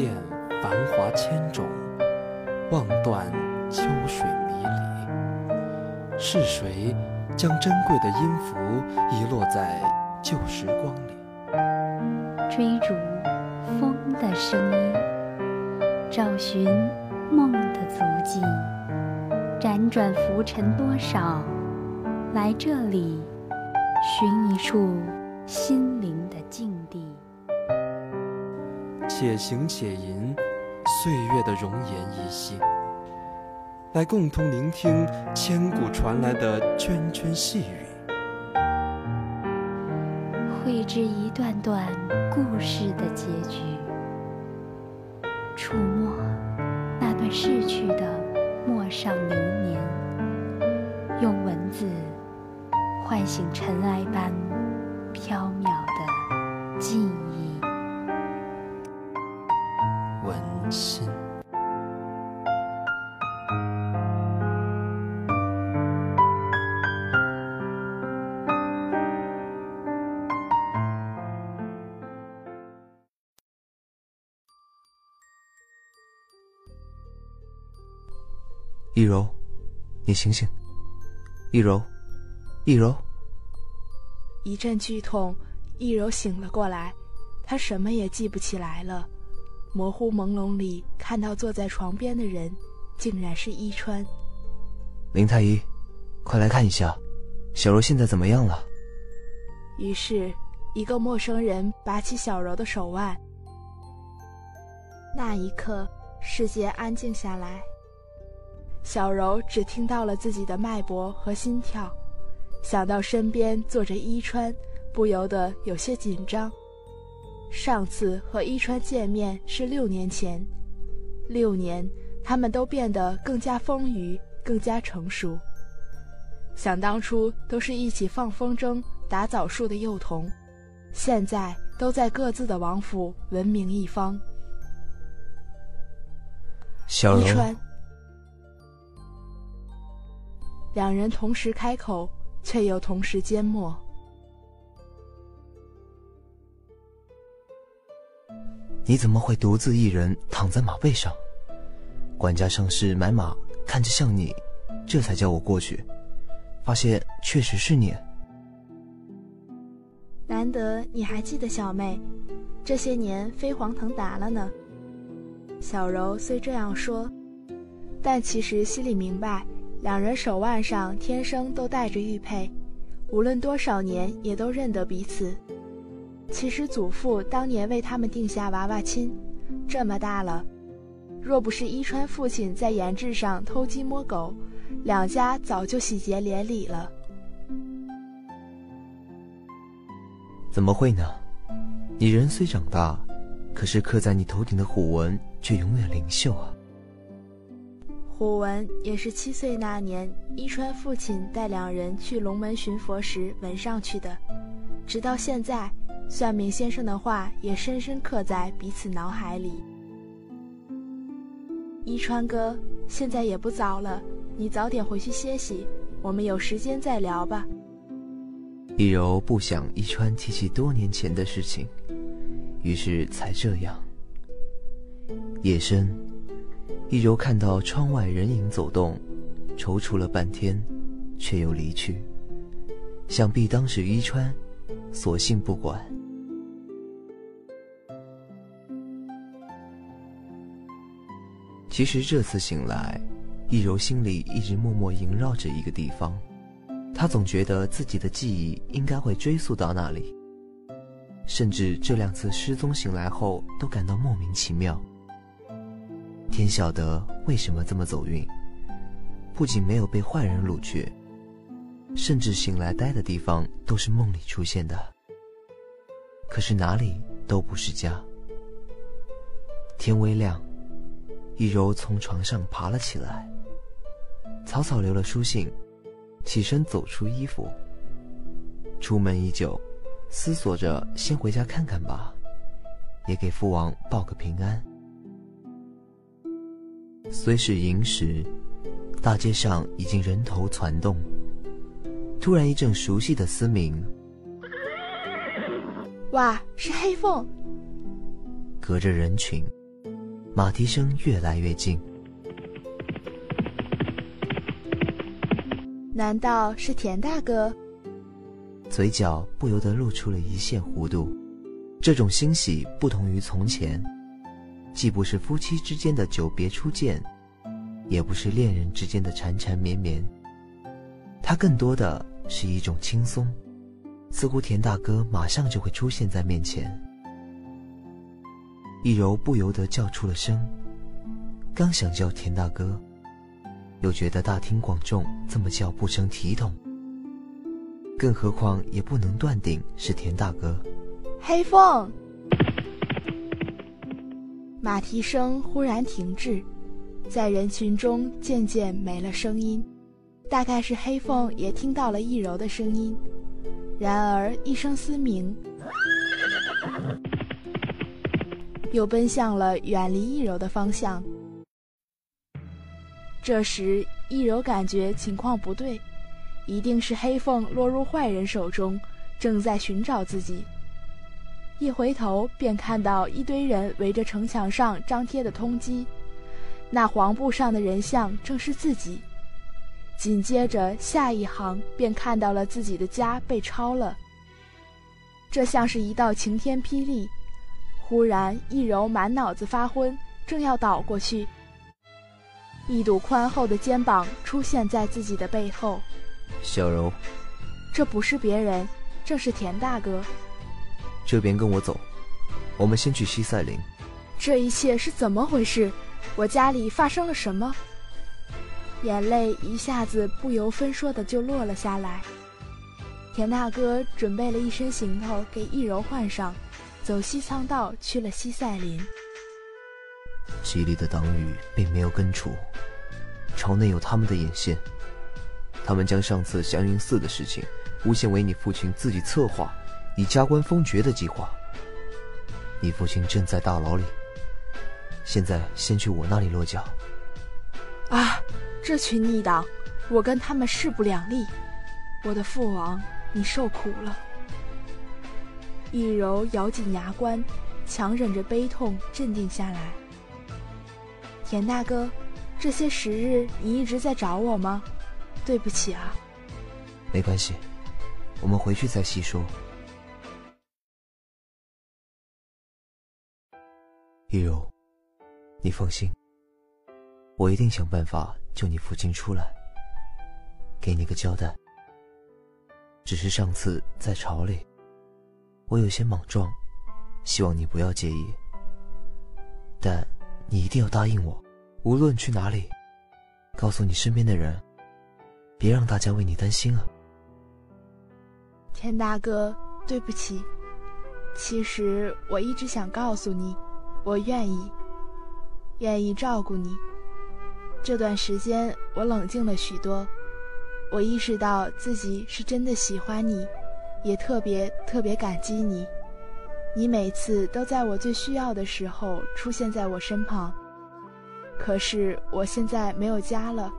殿繁华千种，望断秋水迷离。是谁将珍贵的音符遗落在旧时光里？追逐风的声音，找寻梦的足迹，辗转浮沉多少，来这里寻一处心灵。且行且吟，岁月的容颜依稀，来共同聆听千古传来的涓涓细语，绘制一段段故事的结局，触摸那段逝去的陌上流年，用文字唤醒尘埃般飘渺。一柔，你醒醒！一柔，一柔。一阵剧痛，一柔醒了过来，她什么也记不起来了。模糊朦胧里，看到坐在床边的人，竟然是伊川。林太医，快来看一下，小柔现在怎么样了？于是，一个陌生人拔起小柔的手腕。那一刻，世界安静下来。小柔只听到了自己的脉搏和心跳，想到身边坐着伊川，不由得有些紧张。上次和伊川见面是六年前，六年，他们都变得更加丰腴，更加成熟。想当初都是一起放风筝、打枣树的幼童，现在都在各自的王府闻名一方。小柔，两人同时开口，却又同时缄默。你怎么会独自一人躺在马背上？管家上市买马，看着像你，这才叫我过去，发现确实是你。难得你还记得小妹，这些年飞黄腾达了呢。小柔虽这样说，但其实心里明白，两人手腕上天生都带着玉佩，无论多少年也都认得彼此。其实祖父当年为他们定下娃娃亲，这么大了，若不是伊川父亲在研制上偷鸡摸狗，两家早就喜结连理了。怎么会呢？你人虽长大，可是刻在你头顶的虎纹却永远灵秀啊。虎纹也是七岁那年伊川父亲带两人去龙门寻佛时纹上去的，直到现在。算命先生的话也深深刻在彼此脑海里。伊川哥，现在也不早了，你早点回去歇息，我们有时间再聊吧。一柔不想伊川提起多年前的事情，于是才这样。夜深，一柔看到窗外人影走动，踌躇了半天，却又离去。想必当时伊川，索性不管。其实这次醒来，易柔心里一直默默萦绕着一个地方，她总觉得自己的记忆应该会追溯到那里，甚至这两次失踪醒来后都感到莫名其妙。天晓得为什么这么走运，不仅没有被坏人掳去，甚至醒来待的地方都是梦里出现的，可是哪里都不是家。天微亮。一柔从床上爬了起来，草草留了书信，起身走出衣服。出门已久，思索着先回家看看吧，也给父王报个平安。虽是寅时，大街上已经人头攒动。突然一阵熟悉的嘶鸣，哇，是黑凤！隔着人群。马蹄声越来越近。难道是田大哥？嘴角不由得露出了一线弧度。这种欣喜不同于从前，既不是夫妻之间的久别初见，也不是恋人之间的缠缠绵绵。它更多的是一种轻松，似乎田大哥马上就会出现在面前。一柔不由得叫出了声，刚想叫田大哥，又觉得大庭广众这么叫不成体统，更何况也不能断定是田大哥。黑凤，马蹄声忽然停滞，在人群中渐渐没了声音。大概是黑凤也听到了易柔的声音，然而一声嘶鸣，又奔向了远离易柔的方向。这时，易柔感觉情况不对，一定是黑凤落入坏人手中，正在寻找自己。一回头，便看到一堆人围着城墙上张贴的通缉，那黄布上的人像正是自己。紧接着，下一行便看到了自己的家被抄了。这像是一道晴天霹雳。忽然，一柔满脑子发昏，正要倒过去，一堵宽厚的肩膀出现在自己的背后。小柔，这不是别人，正是田大哥。这边跟我走，我们先去西塞林。这一切是怎么回事？我家里发生了什么？眼泪一下子不由分说的就落了下来。田大哥准备了一身行头给易柔换上，走西仓道去了西塞林。吉利的党羽并没有根除，朝内有他们的眼线，他们将上次祥云寺的事情诬陷为你父亲自己策划。以加官封爵的计划，你父亲正在大牢里。现在先去我那里落脚。啊，这群逆党，我跟他们势不两立。我的父王，你受苦了。易柔咬紧牙关，强忍着悲痛，镇定下来。田大哥，这些时日你一直在找我吗？对不起啊。没关系，我们回去再细说。易柔，你放心，我一定想办法救你父亲出来，给你个交代。只是上次在朝里，我有些莽撞，希望你不要介意。但你一定要答应我，无论去哪里，告诉你身边的人，别让大家为你担心啊。田大哥，对不起，其实我一直想告诉你。我愿意，愿意照顾你。这段时间我冷静了许多，我意识到自己是真的喜欢你，也特别特别感激你。你每次都在我最需要的时候出现在我身旁。可是我现在没有家了，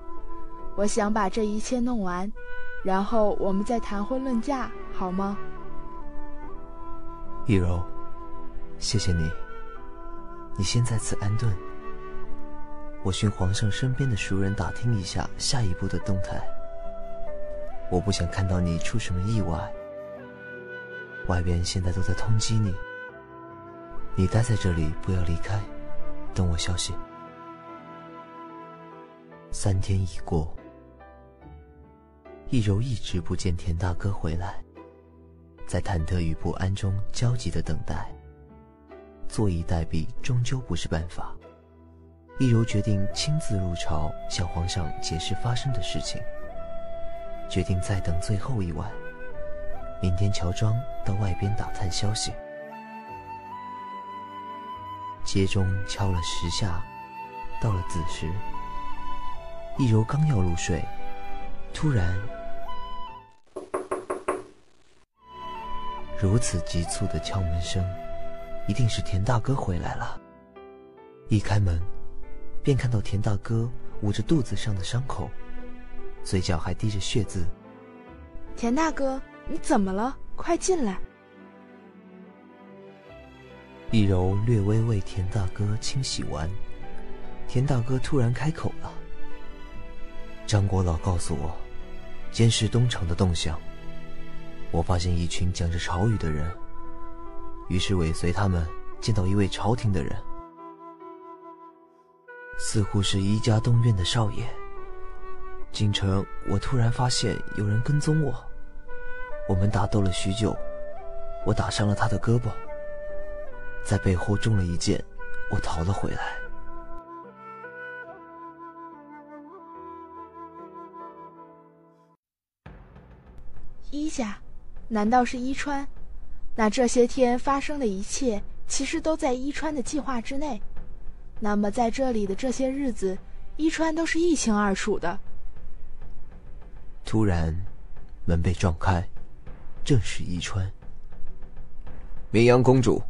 我想把这一切弄完，然后我们再谈婚论嫁，好吗？易柔，谢谢你。你先在此安顿，我寻皇上身边的熟人打听一下下一步的动态。我不想看到你出什么意外。外边现在都在通缉你，你待在这里不要离开，等我消息。三天已过，易柔一直不见田大哥回来，在忐忑与不安中焦急的等待。坐以待毙终究不是办法。易柔决定亲自入朝向皇上解释发生的事情，决定再等最后一晚，明天乔装到外边打探消息。街中敲了十下，到了子时，易柔刚要入睡，突然，如此急促的敲门声。一定是田大哥回来了。一开门，便看到田大哥捂着肚子上的伤口，嘴角还滴着血渍。田大哥，你怎么了？快进来！一柔略微为田大哥清洗完，田大哥突然开口了：“张国老告诉我，监视东厂的动向。我发现一群讲着朝语的人，于是尾随他们，见到一位朝廷的人，似乎是一家东院的少爷。进城，我突然发现有人跟踪我，我们打斗了许久，我打伤了他的胳膊。”在背后中了一箭，我逃了回来。伊家，难道是伊川？那这些天发生的一切，其实都在伊川的计划之内。那么在这里的这些日子，伊川都是一清二楚的。突然，门被撞开，正是伊川。明阳公主。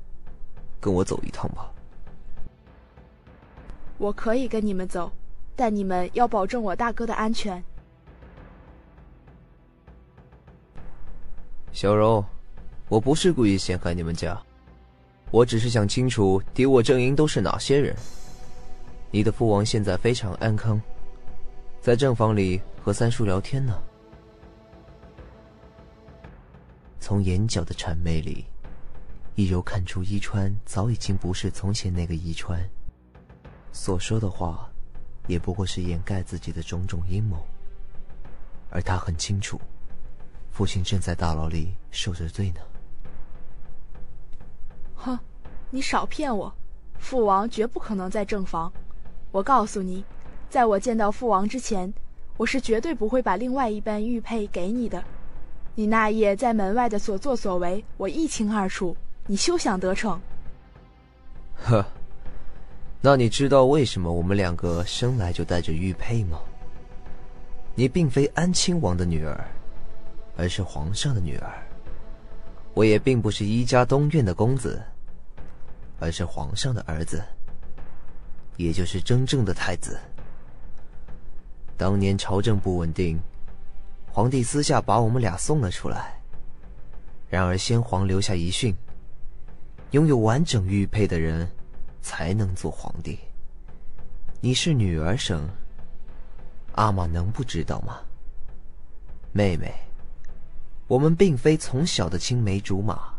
跟我走一趟吧。我可以跟你们走，但你们要保证我大哥的安全。小柔，我不是故意陷害你们家，我只是想清楚敌我阵营都是哪些人。你的父王现在非常安康，在正房里和三叔聊天呢。从眼角的谄媚里。一柔看出伊川早已经不是从前那个伊川，所说的话，也不过是掩盖自己的种种阴谋。而他很清楚，父亲正在大牢里受着罪呢。哼，你少骗我，父王绝不可能在正房。我告诉你，在我见到父王之前，我是绝对不会把另外一半玉佩给你的。你那夜在门外的所作所为，我一清二楚。你休想得逞！呵，那你知道为什么我们两个生来就带着玉佩吗？你并非安亲王的女儿，而是皇上的女儿；我也并不是一家东院的公子，而是皇上的儿子，也就是真正的太子。当年朝政不稳定，皇帝私下把我们俩送了出来，然而先皇留下遗训。拥有完整玉佩的人，才能做皇帝。你是女儿生，阿玛能不知道吗？妹妹，我们并非从小的青梅竹马，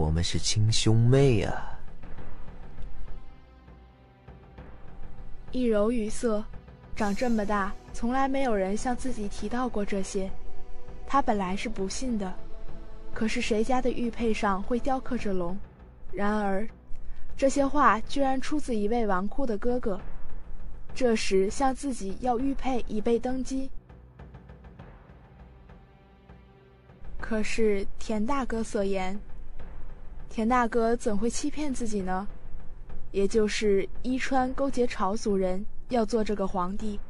我们是亲兄妹啊！一柔语塞，长这么大，从来没有人向自己提到过这些。他本来是不信的。可是谁家的玉佩上会雕刻着龙？然而，这些话居然出自一位纨绔的哥哥。这时向自己要玉佩以备登基。可是田大哥所言，田大哥怎会欺骗自己呢？也就是伊川勾结朝族人要做这个皇帝。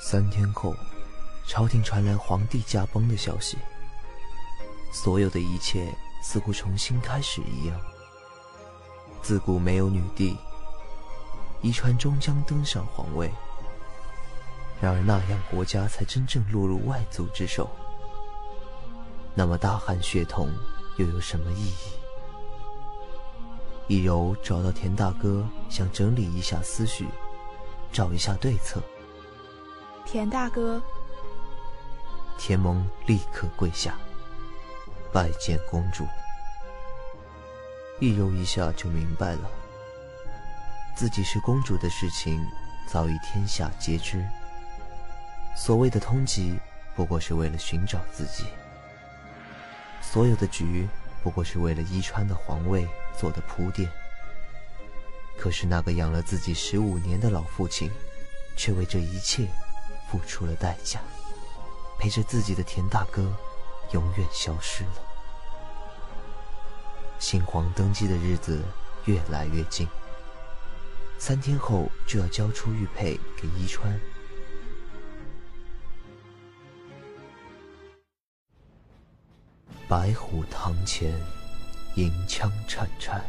三天后，朝廷传来皇帝驾崩的消息。所有的一切似乎重新开始一样。自古没有女帝，伊川终将登上皇位。然而那样，国家才真正落入外族之手。那么大汉血统又有什么意义？一柔找到田大哥，想整理一下思绪，找一下对策。田大哥，田蒙立刻跪下，拜见公主。一柔一下就明白了，自己是公主的事情早已天下皆知。所谓的通缉，不过是为了寻找自己；所有的局，不过是为了伊川的皇位做的铺垫。可是那个养了自己十五年的老父亲，却为这一切。付出了代价，陪着自己的田大哥永远消失了。新皇登基的日子越来越近，三天后就要交出玉佩给伊川。白虎堂前，银枪颤颤，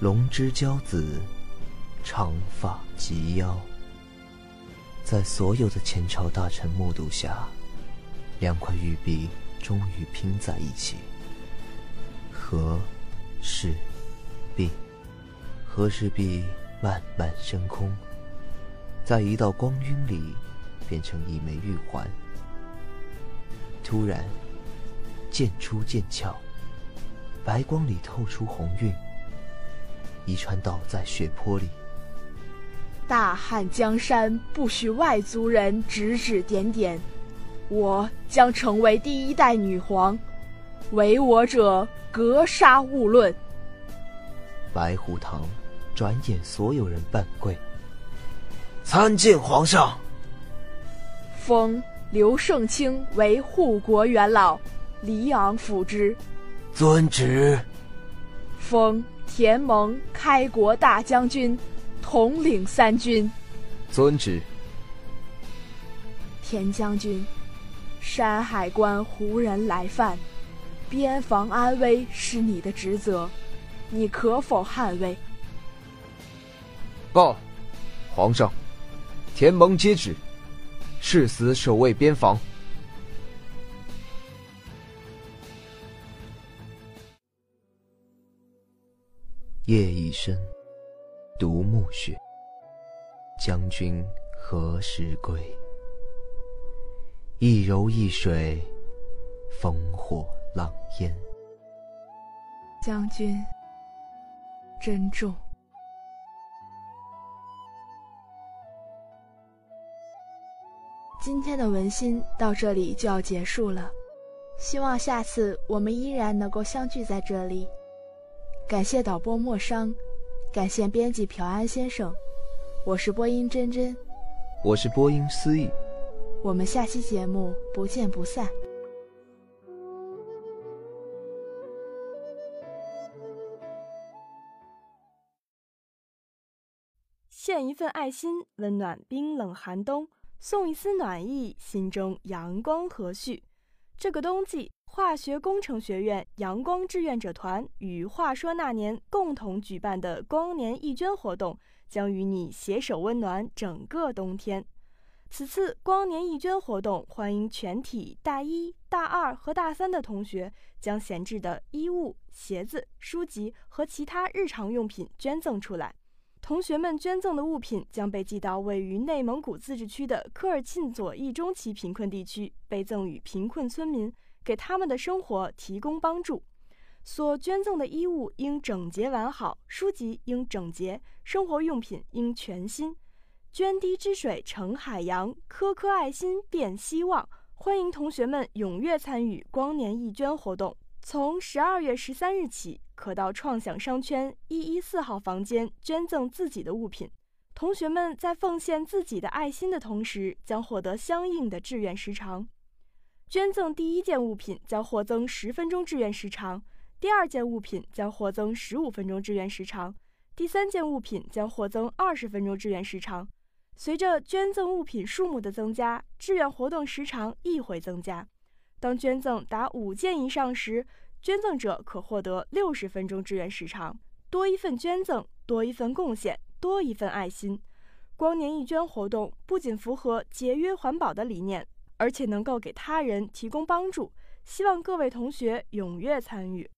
龙之骄子，长发及腰。在所有的前朝大臣目睹下，两块玉璧终于拼在一起。和，氏，璧，和氏璧慢慢升空，在一道光晕里变成一枚玉环。突然，剑出剑鞘，白光里透出红晕。一川倒在血泊里。大汉江山不许外族人指指点点，我将成为第一代女皇，唯我者格杀勿论。白虎堂，转眼所有人半跪，参见皇上。封刘胜清为护国元老，黎昂辅之。遵旨。封田蒙开国大将军。统领三军，遵旨。田将军，山海关胡人来犯，边防安危是你的职责，你可否捍卫？报，皇上，田蒙接旨，誓死守卫边防。夜已深。独暮雪，将军何时归？一柔一水，烽火狼烟。将军珍重。今天的文心到这里就要结束了，希望下次我们依然能够相聚在这里。感谢导播莫商。感谢编辑朴安先生，我是播音真真，我是播音思义，我们下期节目不见不散。献一份爱心，温暖冰冷寒冬；送一丝暖意，心中阳光和煦。这个冬季。化学工程学院阳光志愿者团与话说那年共同举办的光年义捐活动，将与你携手温暖整个冬天。此次光年义捐活动，欢迎全体大一、大二和大三的同学将闲置的衣物、鞋子、书籍和其他日常用品捐赠出来。同学们捐赠的物品将被寄到位于内蒙古自治区的科尔沁左翼中旗贫困地区，被赠予贫困村民。给他们的生活提供帮助，所捐赠的衣物应整洁完好，书籍应整洁，生活用品应全新。涓滴之水成海洋，颗颗爱心变希望。欢迎同学们踊跃参与光年义捐活动，从十二月十三日起，可到创想商圈一一四号房间捐赠自己的物品。同学们在奉献自己的爱心的同时，将获得相应的志愿时长。捐赠第一件物品将获增十分钟志愿时长，第二件物品将获增十五分钟志愿时长，第三件物品将获增二十分钟志愿时长。随着捐赠物品数目的增加，志愿活动时长亦会增加。当捐赠达五件以上时，捐赠者可获得六十分钟志愿时长。多一份捐赠，多一份贡献，多一份爱心。光年义捐活动不仅符合节约环保的理念。而且能够给他人提供帮助，希望各位同学踊跃参与。